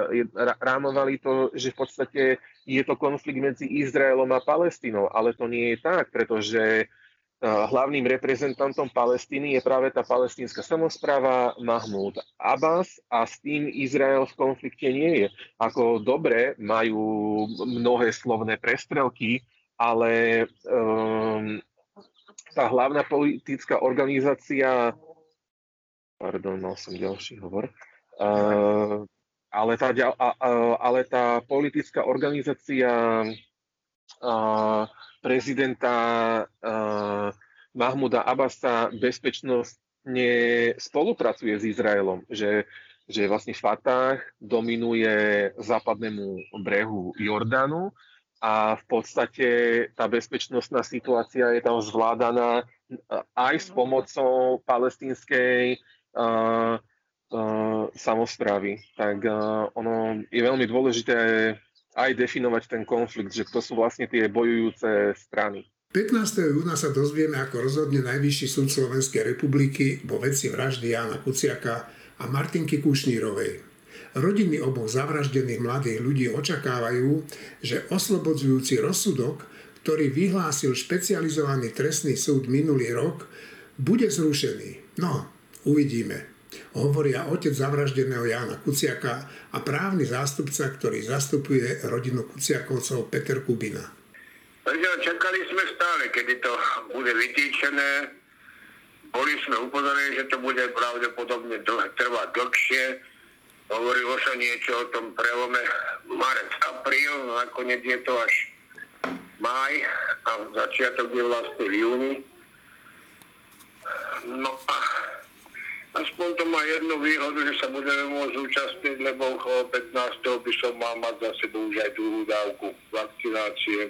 rámovali to, že v podstate je to konflikt medzi Izraelom a Palestínou, ale to nie je tak, pretože hlavným reprezentantom Palestíny je práve tá palestínska samozpráva Mahmud Abbas a s tým Izrael v konflikte nie je. Ako dobre majú mnohé slovné prestrelky, ale um, tá hlavná politická organizácia pardon, mal som ďalší hovor, uh, ale, tá, ale tá politická organizácia uh, prezidenta uh, Mahmuda Abasa bezpečnostne spolupracuje s Izraelom, že, že vlastne Fatah dominuje západnému brehu Jordánu a v podstate tá bezpečnostná situácia je tam zvládaná aj s pomocou palestínskej uh, uh, samozprávy. Tak ono je veľmi dôležité aj definovať ten konflikt, že to sú vlastne tie bojujúce strany. 15. júna sa dozvieme, ako rozhodne Najvyšší súd Slovenskej republiky vo veci vraždy Jana Kuciaka a Martinky Kušnírovej. Rodiny oboch zavraždených mladých ľudí očakávajú, že oslobodzujúci rozsudok, ktorý vyhlásil špecializovaný trestný súd minulý rok, bude zrušený. No, uvidíme. Hovoria otec zavraždeného Jána Kuciaka a právny zástupca, ktorý zastupuje rodinu Kuciakovcov Peter Kubina. Čakali sme stále, kedy to bude vytýčené. Boli sme upozorení, že to bude pravdepodobne trvať dlhšie. Hovorilo sa niečo o tom prelome marec, apríl, nakoniec je to až maj a začiatok je vlastne v júni. No a aspoň to má jednu výhodu, že sa budeme môcť zúčastniť, lebo 15. by som mal mať za sebou už aj druhú dávku vakcinácie.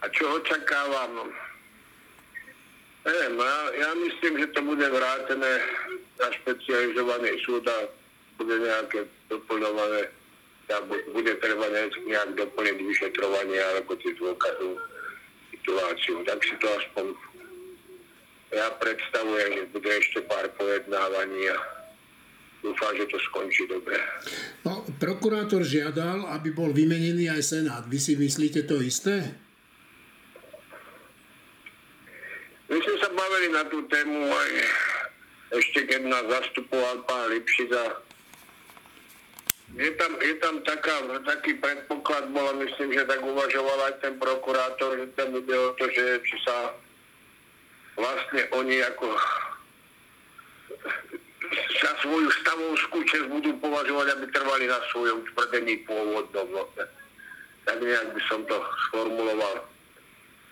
A čo očakávam? Neviem, ja, ja myslím, že to bude vrátené na špecializovaný súd a bude nejaké doplňované, bude treba nejak doplniť vyšetrovanie alebo tie dôkazy situáciu. Tak si to aspoň ja predstavujem, že bude ešte pár pojednávaní a dúfam, že to skončí dobre. No, prokurátor žiadal, aby bol vymenený aj Senát. Vy si myslíte to isté? My sme sa bavili na tú tému aj ešte keď nás zastupoval pán Lipšica je tam, je tam taká, taký predpoklad bol, myslím, že tak uvažoval aj ten prokurátor, že tam ide o to, že či sa vlastne oni ako sa svoju stavovskú čest budú považovať, aby trvali na svojom tvrdení pôvodnom. No. Tak nejak by som to sformuloval.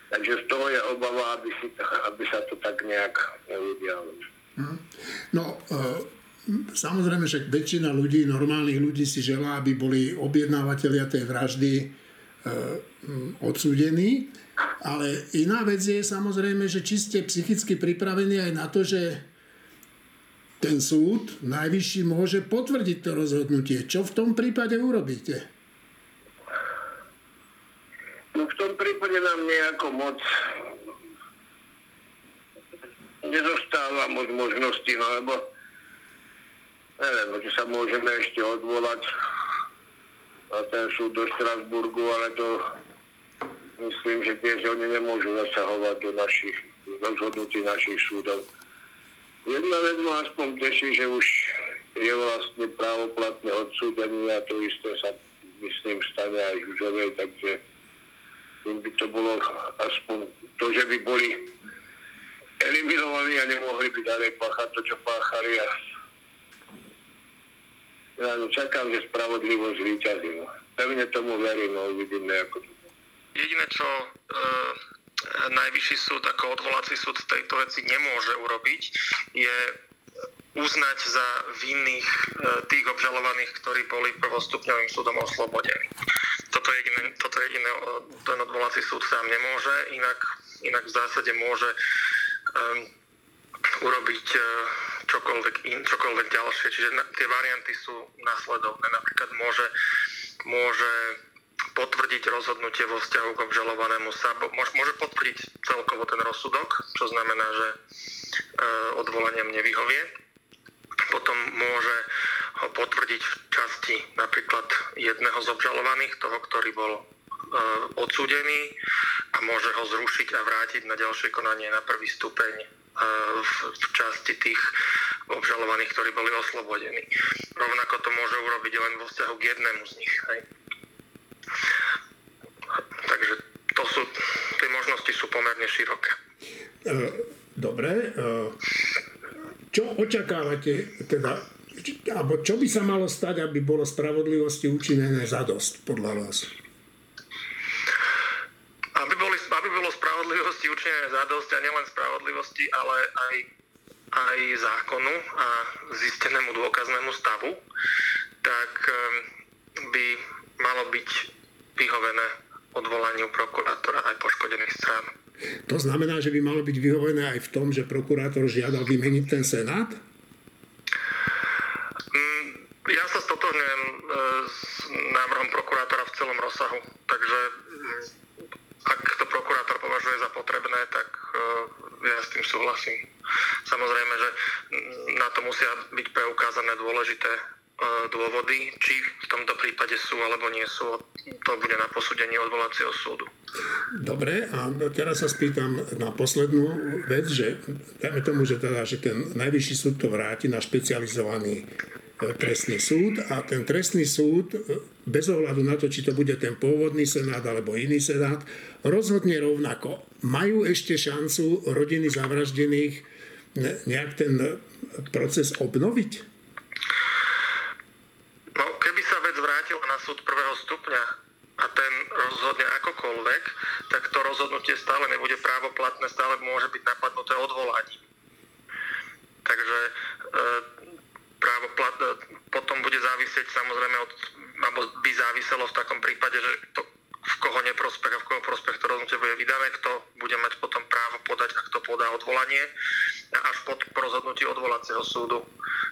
Takže z toho je obava, aby, si, aby sa to tak nejak neudialo. Hm. No, uh Samozrejme, že väčšina ľudí, normálnych ľudí si želá, aby boli objednávateľia tej vraždy e, odsúdení. Ale iná vec je samozrejme, že či ste psychicky pripravení aj na to, že ten súd najvyšší môže potvrdiť to rozhodnutie. Čo v tom prípade urobíte? No v tom prípade nám nejako moc nezostáva moc možností, no lebo neviem, či sa môžeme ešte odvolať na ten súd do Strasburgu, ale to myslím, že tiež oni nemôžu zasahovať do našich rozhodnutí našich súdov. Jedna vec ma aspoň teší, že už je vlastne právoplatné odsúdenie a to isté sa myslím stane aj Žužovej, takže by to bolo aspoň to, že by boli eliminovaní a nemohli by ďalej páchať to, čo páchali a čakám, že spravodlivosť vyťazí. Pevne tomu verím, no uvidíme, ako to Jediné, čo e, najvyšší súd ako odvolací súd v tejto veci nemôže urobiť, je uznať za vinných e, tých obžalovaných, ktorí boli prvostupňovým súdom oslobodení. Toto jediné, toto jediné e, ten odvolací súd sám nemôže, inak, inak v zásade môže um, urobiť uh, čokoľvek, in, čokoľvek ďalšie. Čiže na, tie varianty sú následovné. Napríklad môže, môže potvrdiť rozhodnutie vo vzťahu k obžalovanému sa, môže potvrdiť celkovo ten rozsudok, čo znamená, že e, odvolaniam nevyhovie. Potom môže ho potvrdiť v časti napríklad jedného z obžalovaných, toho, ktorý bol e, odsúdený a môže ho zrušiť a vrátiť na ďalšie konanie na prvý stupeň v, časti tých obžalovaných, ktorí boli oslobodení. Rovnako to môže urobiť len vo vzťahu k jednému z nich. Hej. Takže to sú, tie možnosti sú pomerne široké. E, dobre. E, čo očakávate, teda, alebo čo by sa malo stať, aby bolo spravodlivosti učinené za dosť, podľa vás? Aby, boli, aby bolo spravodlivosti učinené zadosť a nielen spravodlivosti, ale aj, aj zákonu a zistenému dôkaznému stavu, tak ehm, by malo byť vyhovené odvolaniu prokurátora aj poškodených strán. To znamená, že by malo byť vyhovené aj v tom, že prokurátor žiadal vymeniť ten senát? Mm, ja sa stotožňujem e, s návrhom prokurátora v celom rozsahu, takže mm, ak to prokurátor považuje za potrebné, tak e, ja s tým súhlasím. Samozrejme, že na to musia byť preukázané dôležité dôvody, či v tomto prípade sú alebo nie sú. To bude na posúdení odvolacieho súdu. Dobre, a teraz sa spýtam na poslednú vec, že dajme tomu, že, teda, že ten najvyšší súd to vráti na špecializovaný e, trestný súd a ten trestný súd e, bez ohľadu na to, či to bude ten pôvodný senát alebo iný senát, rozhodne rovnako. Majú ešte šancu rodiny zavraždených nejak ten proces obnoviť? súd prvého stupňa a ten rozhodne akokoľvek, tak to rozhodnutie stále nebude právoplatné, stále môže byť napadnuté odvolaním. Takže e, právoplat, e, potom bude závisieť samozrejme od, alebo by záviselo v takom prípade, že to, v koho neprospech a v koho prospech to rozhodnutie bude vydané, kto bude mať potom právo podať, ak to podá odvolanie až pod rozhodnutí odvolacieho súdu.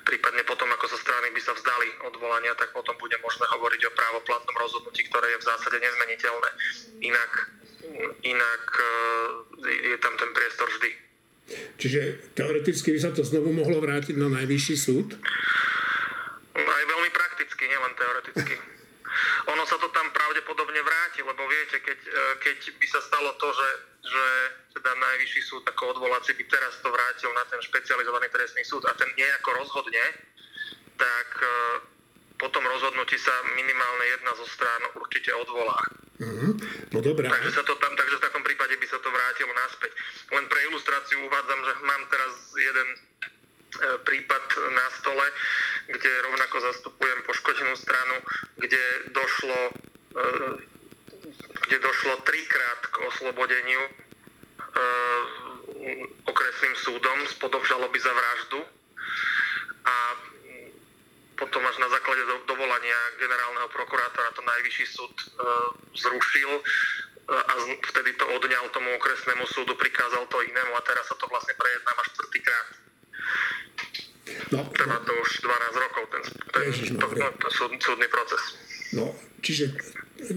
Prípadne potom, ako sa strany by sa vzdali odvolania, tak potom bude možné hovoriť o právoplatnom rozhodnutí, ktoré je v zásade nezmeniteľné. Inak, inak e, je tam ten priestor vždy. Čiže teoreticky by sa to znovu mohlo vrátiť na najvyšší súd? Aj veľmi prakticky, nielen teoreticky ono sa to tam pravdepodobne vráti, lebo viete, keď, e, keď by sa stalo to, že, že teda najvyšší súd ako odvolací by teraz to vrátil na ten špecializovaný trestný súd a ten nejako rozhodne, tak e, po tom rozhodnutí sa minimálne jedna zo strán určite odvolá. Mm-hmm. No dobré. Takže, sa to tam, takže v takom prípade by sa to vrátilo naspäť. Len pre ilustráciu uvádzam, že mám teraz jeden e, prípad na stole, kde rovnako zastupujem poškodenú stranu, kde došlo, eh, kde došlo trikrát k oslobodeniu eh, okresným súdom z podobžaloby za vraždu a potom až na základe dovolania generálneho prokurátora to najvyšší súd eh, zrušil a vtedy to odňal tomu okresnému súdu, prikázal to inému a teraz sa to vlastne prejednáva štvrtýkrát. No, Trvá to už 12 rokov, ten, ten, to, to, to súd, súdny proces. No, čiže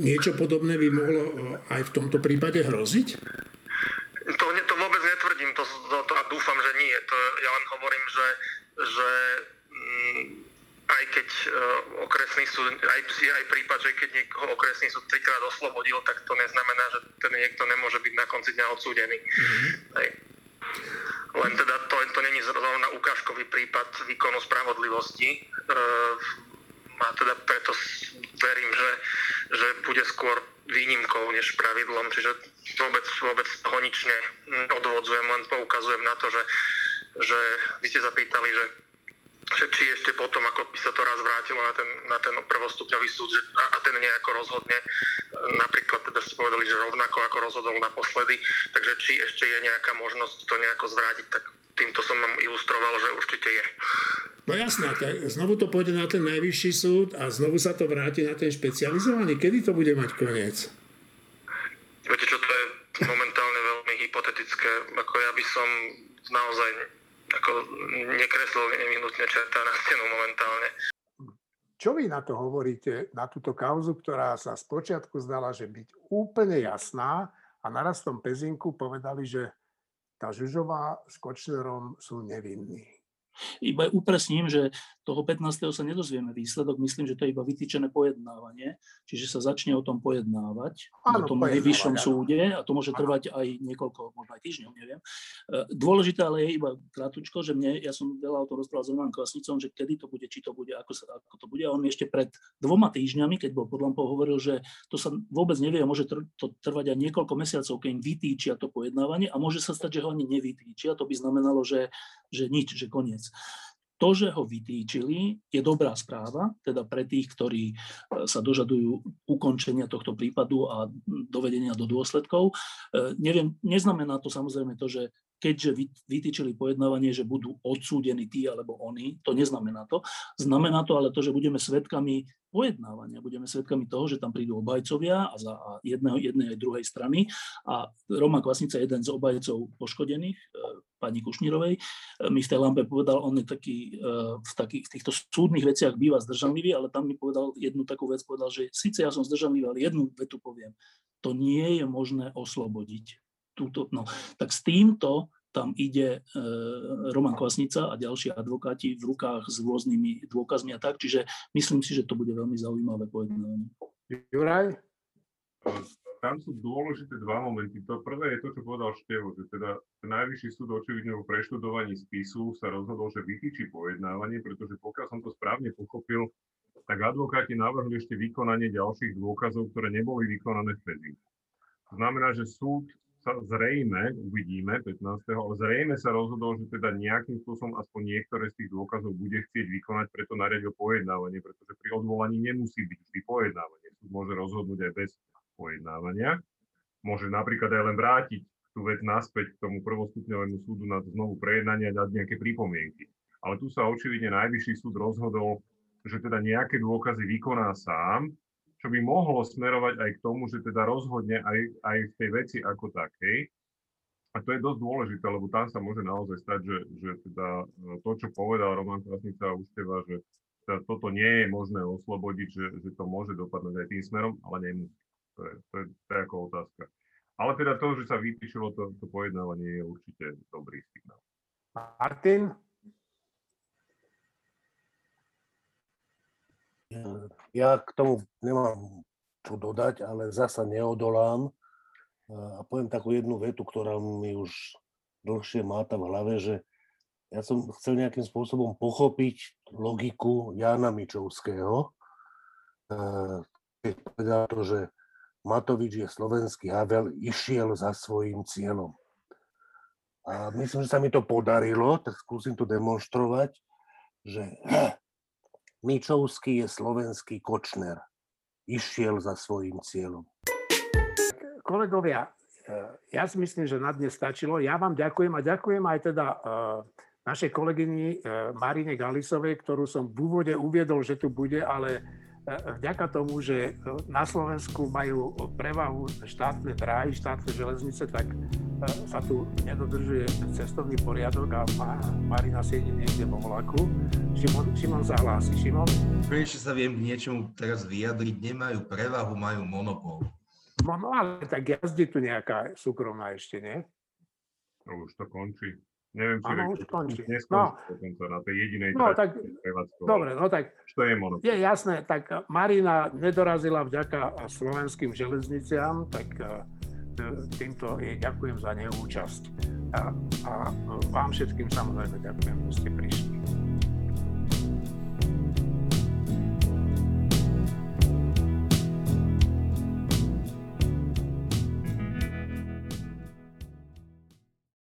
niečo podobné by mohlo eh, aj v tomto prípade hroziť? To, to vôbec netvrdím to, to, to, a dúfam, že nie. To, ja len hovorím, že, že mm, aj keď uh, okresný súd, aj, aj prípad, že keď niekoho okresný súd trikrát oslobodil, tak to neznamená, že ten niekto nemôže byť na konci dňa odsúdený. Mm-hmm. Len teda to, to není zrovna ukážkový prípad výkonu spravodlivosti. E, a teda preto verím, že, že bude skôr výnimkou než pravidlom. Čiže vôbec, vôbec toho nič neodvodzujem, len poukazujem na to, že, že vy ste zapýtali, že že či ešte potom, ako by sa to raz vrátilo na ten, na ten prvostupňový súd že, a, a ten nejako rozhodne, napríklad teda ste povedali, že rovnako ako rozhodol naposledy, takže či ešte je nejaká možnosť to nejako zvrátiť, tak týmto som vám ilustroval, že určite je. No jasné, tak znovu to pôjde na ten najvyšší súd a znovu sa to vráti na ten špecializovaný. Kedy to bude mať koniec? Viete čo, to je momentálne veľmi hypotetické. Ako ja by som naozaj ako nekreslil nevyhnutne čerta na stenu momentálne. Čo vy na to hovoríte, na túto kauzu, ktorá sa spočiatku zdala, že byť úplne jasná a naraz v tom Pezinku povedali, že tá Žužová s Kočnerom sú nevinní. Iba upresním, že toho 15. sa nedozvieme výsledok, myslím, že to je iba vytýčené pojednávanie, čiže sa začne o tom pojednávať áno, na tom najvyššom súde a to môže trvať aj niekoľko, možno aj týždňov, neviem. E, dôležité ale je iba krátučko, že mne, ja som veľa o tom rozprával s Romanom Kvasnicom, že kedy to bude, či to bude, ako, sa, ako to bude. A on ešte pred dvoma týždňami, keď bol pod lampou, hovoril, že to sa vôbec nevie a môže to trvať aj niekoľko mesiacov, keď im vytýčia to pojednávanie a môže sa stať, že ho ani nevytýčia. To by znamenalo, že, že nič, že koniec. To, že ho vytýčili, je dobrá správa, teda pre tých, ktorí e, sa dožadujú ukončenia tohto prípadu a dovedenia do dôsledkov. E, neviem, neznamená to samozrejme to, že keďže vytýčili pojednávanie, že budú odsúdení tí alebo oni, to neznamená to. Znamená to ale to, že budeme svedkami pojednávania, budeme svedkami toho, že tam prídu obajcovia a za jedného, jednej aj druhej strany a Roma Kvasnica je jeden z obajcov poškodených, e, pani Kušnírovej, e, mi v tej lampe povedal, on je taký, e, v, takých, v týchto súdnych veciach býva zdržanlivý, ale tam mi povedal jednu takú vec, povedal, že síce ja som zdržanlivý, ale jednu vetu poviem, to nie je možné oslobodiť túto, no, tak s týmto tam ide e, Roman Kvasnica a ďalší advokáti v rukách s rôznymi dôkazmi a tak, čiže myslím si, že to bude veľmi zaujímavé pojednávanie. Juraj? Tam sú dôležité dva momenty. To prvé je to, čo povedal Števo, že teda najvyšší súd očividne po preštudovaní spisu sa rozhodol, že vytýči pojednávanie, pretože pokiaľ som to správne pochopil, tak advokáti navrhli ešte vykonanie ďalších dôkazov, ktoré neboli vykonané vtedy. To znamená, že súd sa zrejme, uvidíme 15. ale zrejme sa rozhodol, že teda nejakým spôsobom aspoň niektoré z tých dôkazov bude chcieť vykonať, preto nariadil pojednávanie, pretože pri odvolaní nemusí byť vždy pojednávanie. Súd môže rozhodnúť aj bez pojednávania. Môže napríklad aj len vrátiť tú vec naspäť k tomu prvostupňovému súdu na znovu prejednanie a dať nejaké pripomienky. Ale tu sa očividne najvyšší súd rozhodol, že teda nejaké dôkazy vykoná sám čo by mohlo smerovať aj k tomu, že teda rozhodne aj, aj v tej veci ako takej. A to je dosť dôležité, lebo tam sa môže naozaj stať, že, že teda e, to, čo povedal Roman Krasnica a Úšteva, že teda toto nie je možné oslobodiť, že, že to môže dopadnúť aj tým smerom, ale nemusí. To je, to je, to je ako otázka. Ale teda to, že sa vypíšilo to, to pojednávanie, je určite dobrý signál. Martin? Ja k tomu nemám čo dodať, ale zasa neodolám a poviem takú jednu vetu, ktorá mi už dlhšie máta v hlave, že ja som chcel nejakým spôsobom pochopiť logiku Jána Mičovského, keď povedal to, že Matovič je slovenský Havel, išiel za svojím cieľom. A myslím, že sa mi to podarilo, tak skúsim to demonstrovať, že Mičovský je slovenský Kočner. Išiel za svojím cieľom. Kolegovia, e, ja si myslím, že na dnes stačilo. Ja vám ďakujem a ďakujem aj teda e, našej kolegyni e, Marine Galisovej, ktorú som v úvode uviedol, že tu bude, ale vďaka tomu, že na Slovensku majú prevahu štátne dráhy, štátne železnice, tak sa tu nedodržuje cestovný poriadok a Marina sedí niekde vo vlaku. Šimon, Šimon sa hlási. Šimon? Prečo sa viem k niečomu teraz vyjadriť, nemajú prevahu, majú monopol. No, no ale tak jazdí tu nejaká súkromná ešte, nie? No už to končí. Neviem, či Áno, už končí. No, na tej jedinej no, tak, dobre, no tak Čo je, monopol? je jasné, tak Marina nedorazila vďaka slovenským železniciam, tak týmto jej ďakujem za neúčasť. A, a vám všetkým samozrejme ďakujem, že ste prišli.